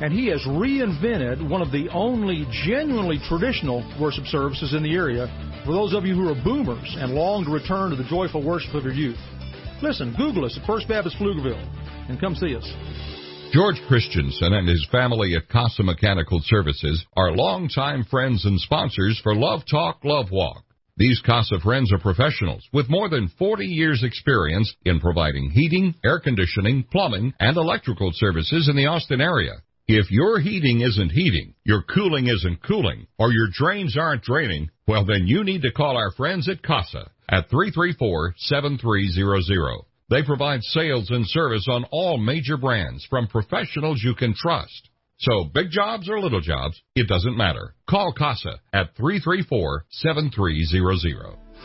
and he has reinvented one of the only genuinely traditional worship services in the area for those of you who are boomers and long to return to the joyful worship of your youth. Listen, Google us at First Baptist Pflugerville and come see us. George Christensen and his family at Casa Mechanical Services are longtime friends and sponsors for Love Talk, Love Walk. These CASA friends are professionals with more than 40 years experience in providing heating, air conditioning, plumbing, and electrical services in the Austin area. If your heating isn't heating, your cooling isn't cooling, or your drains aren't draining, well then you need to call our friends at CASA at 334-7300. They provide sales and service on all major brands from professionals you can trust. So big jobs or little jobs, it doesn't matter. Call CASA at 334-7300.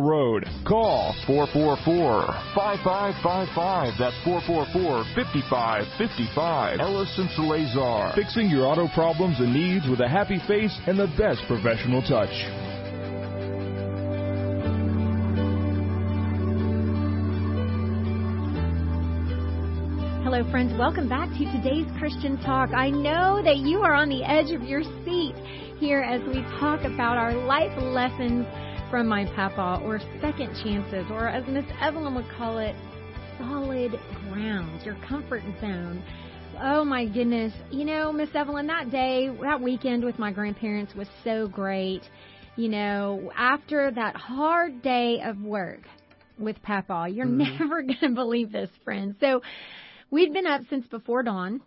Road. Call 444-5555. That's 444-5555. Ellis and Salazar. Fixing your auto problems and needs with a happy face and the best professional touch. Hello, friends. Welcome back to today's Christian Talk. I know that you are on the edge of your seat here as we talk about our life lessons from my papa, or second chances, or as Miss Evelyn would call it, solid ground, your comfort zone. Oh my goodness. You know, Miss Evelyn, that day, that weekend with my grandparents was so great. You know, after that hard day of work with Papa, you're mm-hmm. never going to believe this, friends. So, we'd been up since before dawn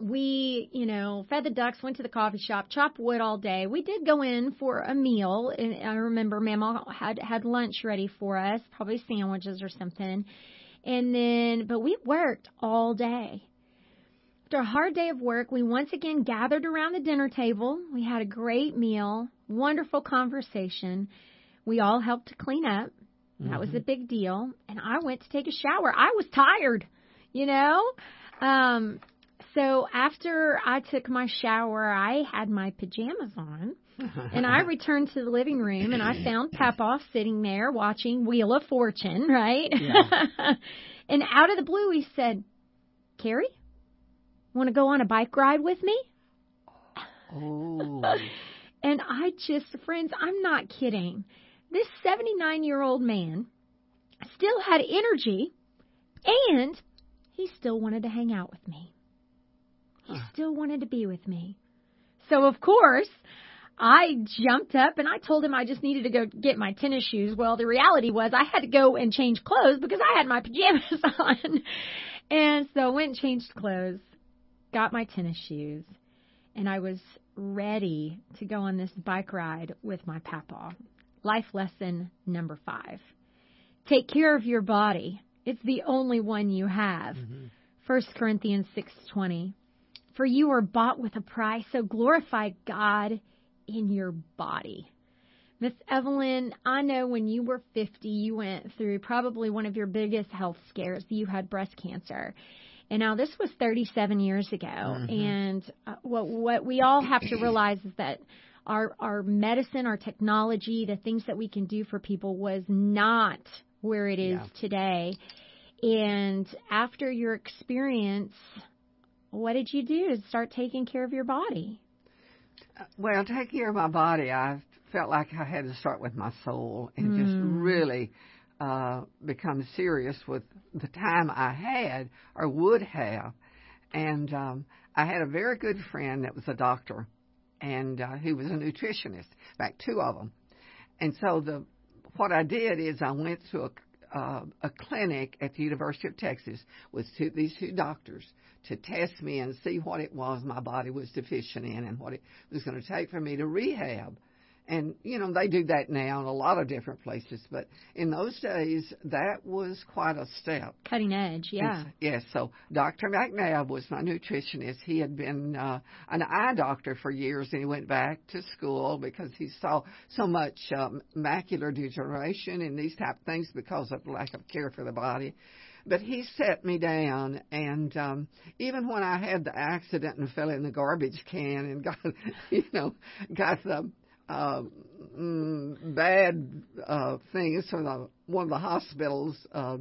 we, you know, fed the ducks, went to the coffee shop, chopped wood all day. We did go in for a meal, and I remember Mama had had lunch ready for us, probably sandwiches or something. And then, but we worked all day. After a hard day of work, we once again gathered around the dinner table. We had a great meal, wonderful conversation. We all helped to clean up. That mm-hmm. was a big deal. And I went to take a shower. I was tired, you know? Um, so after I took my shower, I had my pajamas on. and I returned to the living room and I found Papa sitting there watching Wheel of Fortune, right? Yeah. and out of the blue, he said, Carrie, want to go on a bike ride with me? Oh. and I just, friends, I'm not kidding. This 79 year old man still had energy and he still wanted to hang out with me. He still wanted to be with me. So, of course, I jumped up and I told him I just needed to go get my tennis shoes. Well, the reality was I had to go and change clothes because I had my pajamas on. And so I went and changed clothes, got my tennis shoes, and I was ready to go on this bike ride with my papa. Life lesson number five. Take care of your body. It's the only one you have. Mm-hmm. 1 Corinthians 6:20. For you were bought with a price, so glorify God in your body. Miss Evelyn, I know when you were 50, you went through probably one of your biggest health scares. You had breast cancer. And now this was 37 years ago. Mm-hmm. And uh, what, what we all have to realize is that our, our medicine, our technology, the things that we can do for people was not where it is yeah. today. And after your experience what did you do to start taking care of your body? Well, taking care of my body, I felt like I had to start with my soul and mm. just really uh, become serious with the time I had or would have. And um, I had a very good friend that was a doctor and uh, who was a nutritionist, in fact, two of them. And so the what I did is I went to a uh, a clinic at the University of Texas with two, these two doctors to test me and see what it was my body was deficient in and what it was going to take for me to rehab. And, you know, they do that now in a lot of different places, but in those days, that was quite a step. Cutting edge, yeah. Yes, so Dr. McNabb was my nutritionist. He had been uh, an eye doctor for years, and he went back to school because he saw so much um, macular degeneration and these type of things because of lack of care for the body but he set me down and um even when I had the accident and fell in the garbage can and got you know got the uh, mm, bad uh, things from the, one of the hospitals uh,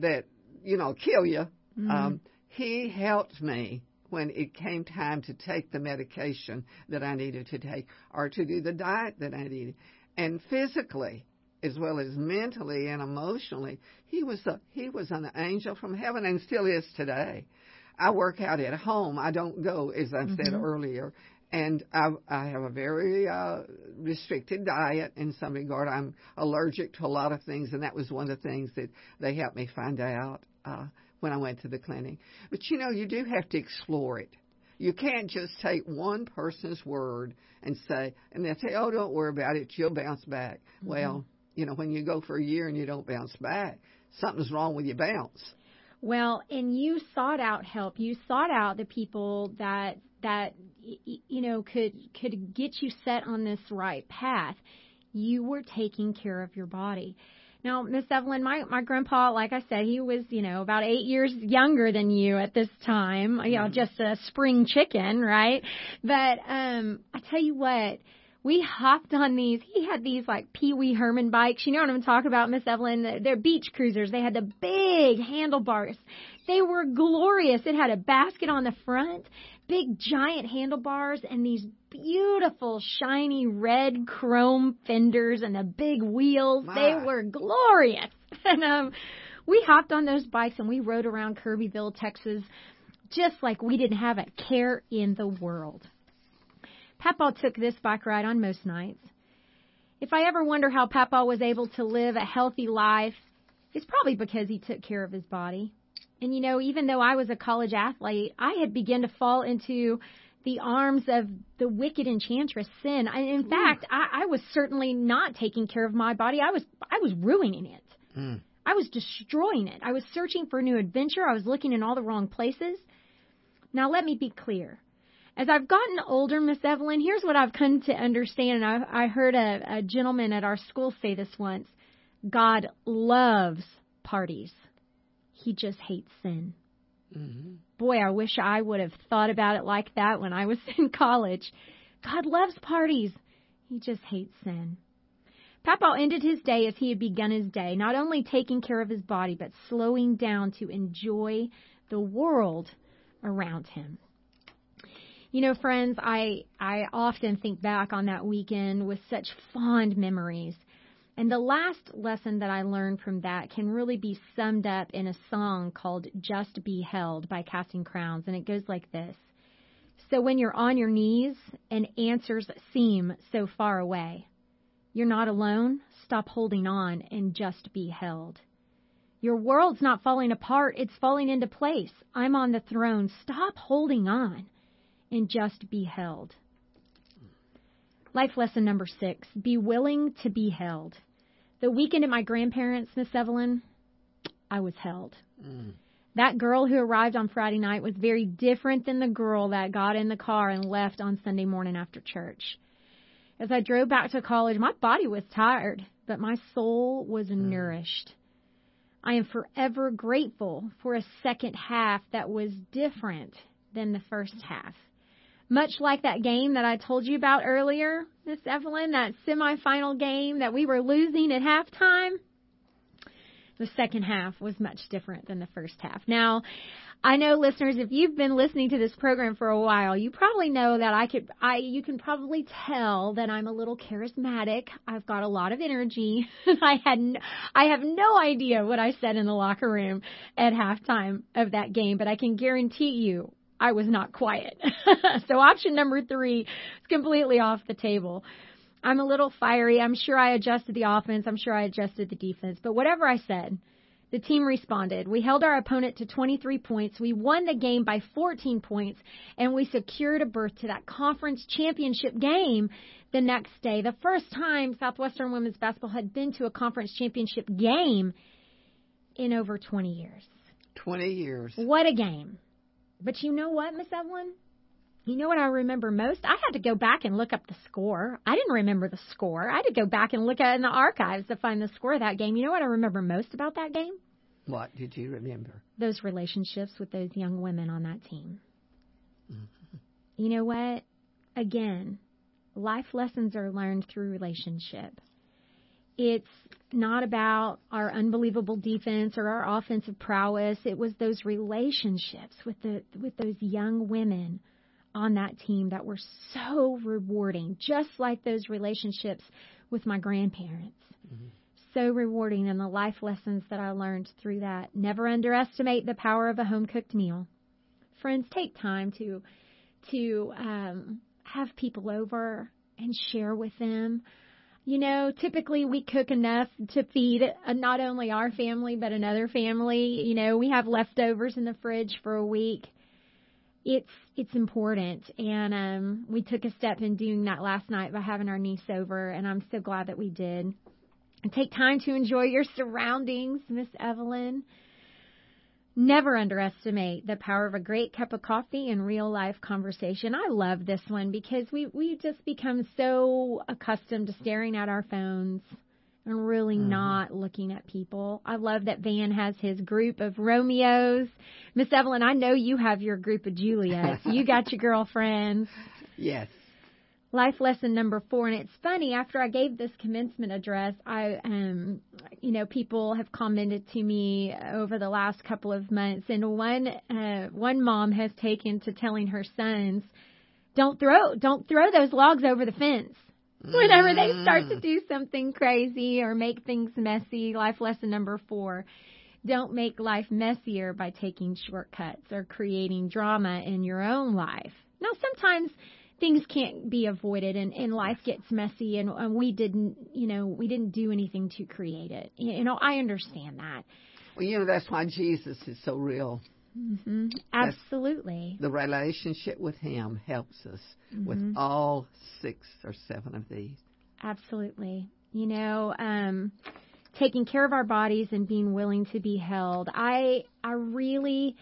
that you know kill you. Mm-hmm. Um, he helped me when it came time to take the medication that I needed to take or to do the diet that I needed. And physically, as well as mentally and emotionally, he was a, he was an angel from heaven and still is today. I work out at home. I don't go, as I said Mhm. earlier, and I, I have a very uh, restricted diet in some regard. I'm allergic to a lot of things, and that was one of the things that they helped me find out uh, when I went to the clinic. But you know, you do have to explore it. You can't just take one person's word and say, and they say, "Oh, don't worry about it. You'll bounce back." Well, you know, when you go for a year and you don't bounce back, something's wrong with your bounce. Well, and you sought out help. You sought out the people that that you know could could get you set on this right path. You were taking care of your body. Now, Miss Evelyn, my my grandpa, like I said, he was you know about eight years younger than you at this time. You know, just a spring chicken, right? But um, I tell you what. We hopped on these. He had these like Pee Wee Herman bikes. You know what I'm talking about, Miss Evelyn? They're beach cruisers. They had the big handlebars. They were glorious. It had a basket on the front, big giant handlebars, and these beautiful shiny red chrome fenders and the big wheels. They were glorious. And um we hopped on those bikes and we rode around Kirbyville, Texas, just like we didn't have a care in the world. Papa took this bike ride on most nights. If I ever wonder how Papa was able to live a healthy life, it's probably because he took care of his body. And you know, even though I was a college athlete, I had begun to fall into the arms of the wicked enchantress sin. I, in fact, I, I was certainly not taking care of my body. I was I was ruining it. Mm. I was destroying it. I was searching for a new adventure. I was looking in all the wrong places. Now let me be clear. As I've gotten older, Miss Evelyn, here's what I've come to understand. And I, I heard a, a gentleman at our school say this once. God loves parties. He just hates sin. hmm Boy, I wish I would have thought about it like that when I was in college. God loves parties. He just hates sin. Papa ended his day as he had begun his day, not only taking care of his body, but slowing down to enjoy the world around him. You know, friends, I I often think back on that weekend with such fond memories. And the last lesson that I learned from that can really be summed up in a song called Just Be Held by Casting Crowns. And it goes like this So when you're on your knees and answers seem so far away, you're not alone. Stop holding on and just be held. Your world's not falling apart, it's falling into place. I'm on the throne. Stop holding on and just be held. Life lesson number six be willing to be held. The weekend at my grandparents', Miss Evelyn, I was held. Mm. That girl who arrived on Friday night was very different than the girl that got in the car and left on Sunday morning after church. As I drove back to college, my body was tired, but my soul was nourished. I am forever grateful for a second half that was different than the first half. Much like that game that I told you about earlier, Miss Evelyn, that semifinal game that we were losing at halftime, the second half was much different than the first half. Now, I know listeners, if you've been listening to this program for a while, you probably know that I could, I, you can probably tell that I'm a little charismatic. I've got a lot of energy. I had, I have no idea what I said in the locker room at halftime of that game, but I can guarantee you I was not quiet. so option number three is completely off the table. I'm a little fiery. I'm sure I adjusted the offense. I'm sure I adjusted the defense. But whatever I said, the team responded. We held our opponent to 23 points. We won the game by 14 points, and we secured a berth to that conference championship game the next day. The first time Southwestern women's basketball had been to a conference championship game in over 20 years. 20 years. What a game. But you know what, Miss Evelyn? You know what I remember most? I had to go back and look up the score. I didn't remember the score. I had to go back and look at it in the archives to find the score of that game. You know what I remember most about that game? What did you remember? Those relationships with those young women on that team. Mm-hmm. You know what? Again, life lessons are learned through relationship. It's not about our unbelievable defense or our offensive prowess. It was those relationships with the with those young women on that team that were so rewarding, just like those relationships with my grandparents. Mm-hmm. So rewarding, and the life lessons that I learned through that. Never underestimate the power of a home cooked meal. Friends, take time to to um, have people over and share with them. You know, typically we cook enough to feed uh, not only our family but another family. You know, we have leftovers in the fridge for a week. It's it's important, and um, we took a step in doing that last night by having our niece over, and I'm so glad that we did. Take time to enjoy your surroundings, Miss Evelyn. Never underestimate the power of a great cup of coffee and real life conversation. I love this one because we we just become so accustomed to staring at our phones and really mm-hmm. not looking at people. I love that Van has his group of Romeos. Miss Evelyn, I know you have your group of Juliets. you got your girlfriends. Yes life lesson number four. And it's funny after i gave this commencement address i um you know people have commented to me over the last couple of months. And one uh one mom has taken to telling her sons don't throw don't throw those logs over the fence. Whenever they start to do something crazy or make things messy life lesson number four don't make life messier by taking shortcuts or creating drama in your own life. Now sometimes things can't be avoided and, and life gets messy and, and we didn't you know we didn't do anything to create it. You know i understand that. Well you know that's why jesus is so real. Mm-hmm. absolutely. the relationship with him helps us mm-hmm. with all six or seven of these. Absolutely. You know um taking care of our bodies and being willing to be held. I i really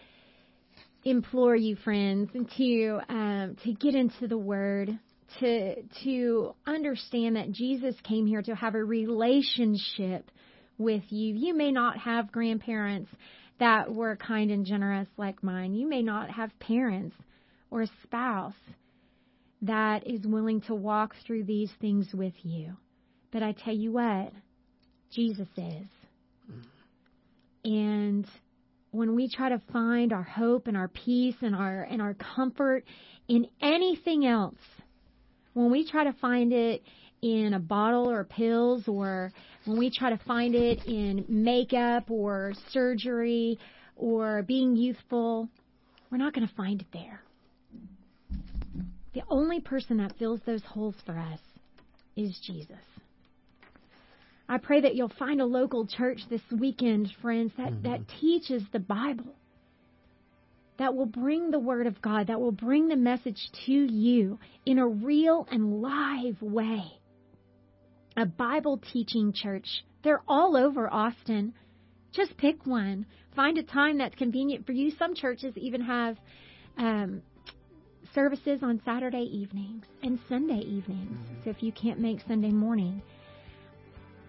implore you, friends, to um, to get into the Word, to to understand that Jesus came here to have a relationship with you. You may not have grandparents that were kind and generous like mine. You may not have parents or a spouse that is willing to walk through these things with you. But I tell you what, Jesus is. And when we try to find our hope and our peace and our and our comfort in anything else, when we try to find it in a bottle or pills or when we try to find it in makeup or surgery or being youthful, we're not going to find it there. The only person that fills those holes for us is Jesus. I pray that you'll find a local church this weekend, friends, that, mm-hmm. that teaches the Bible, that will bring the Word of God, that will bring the message to you in a real and live way. A Bible teaching church. They're all over Austin. Just pick one. Find a time that's convenient for you. Some churches even have um, services on Saturday evenings and Sunday evenings. Mm-hmm. So if you can't make Sunday morning,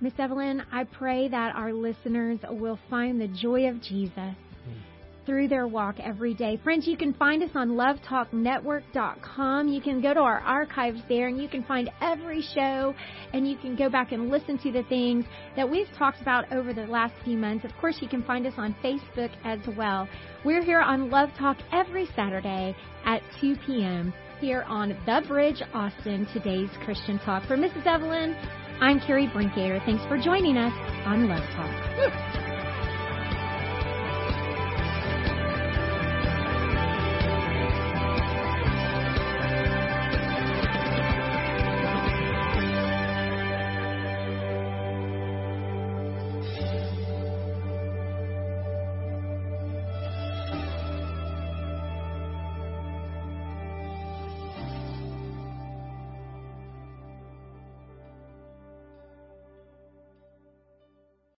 Miss Evelyn, I pray that our listeners will find the joy of Jesus hmm. through their walk every day. Friends, you can find us on lovetalknetwork.com. You can go to our archives there and you can find every show and you can go back and listen to the things that we've talked about over the last few months. Of course, you can find us on Facebook as well. We're here on Love Talk every Saturday at 2 p.m. here on The Bridge Austin, today's Christian Talk. For Mrs. Evelyn, I'm Carrie Brinkater. Thanks for joining us on Love Talk.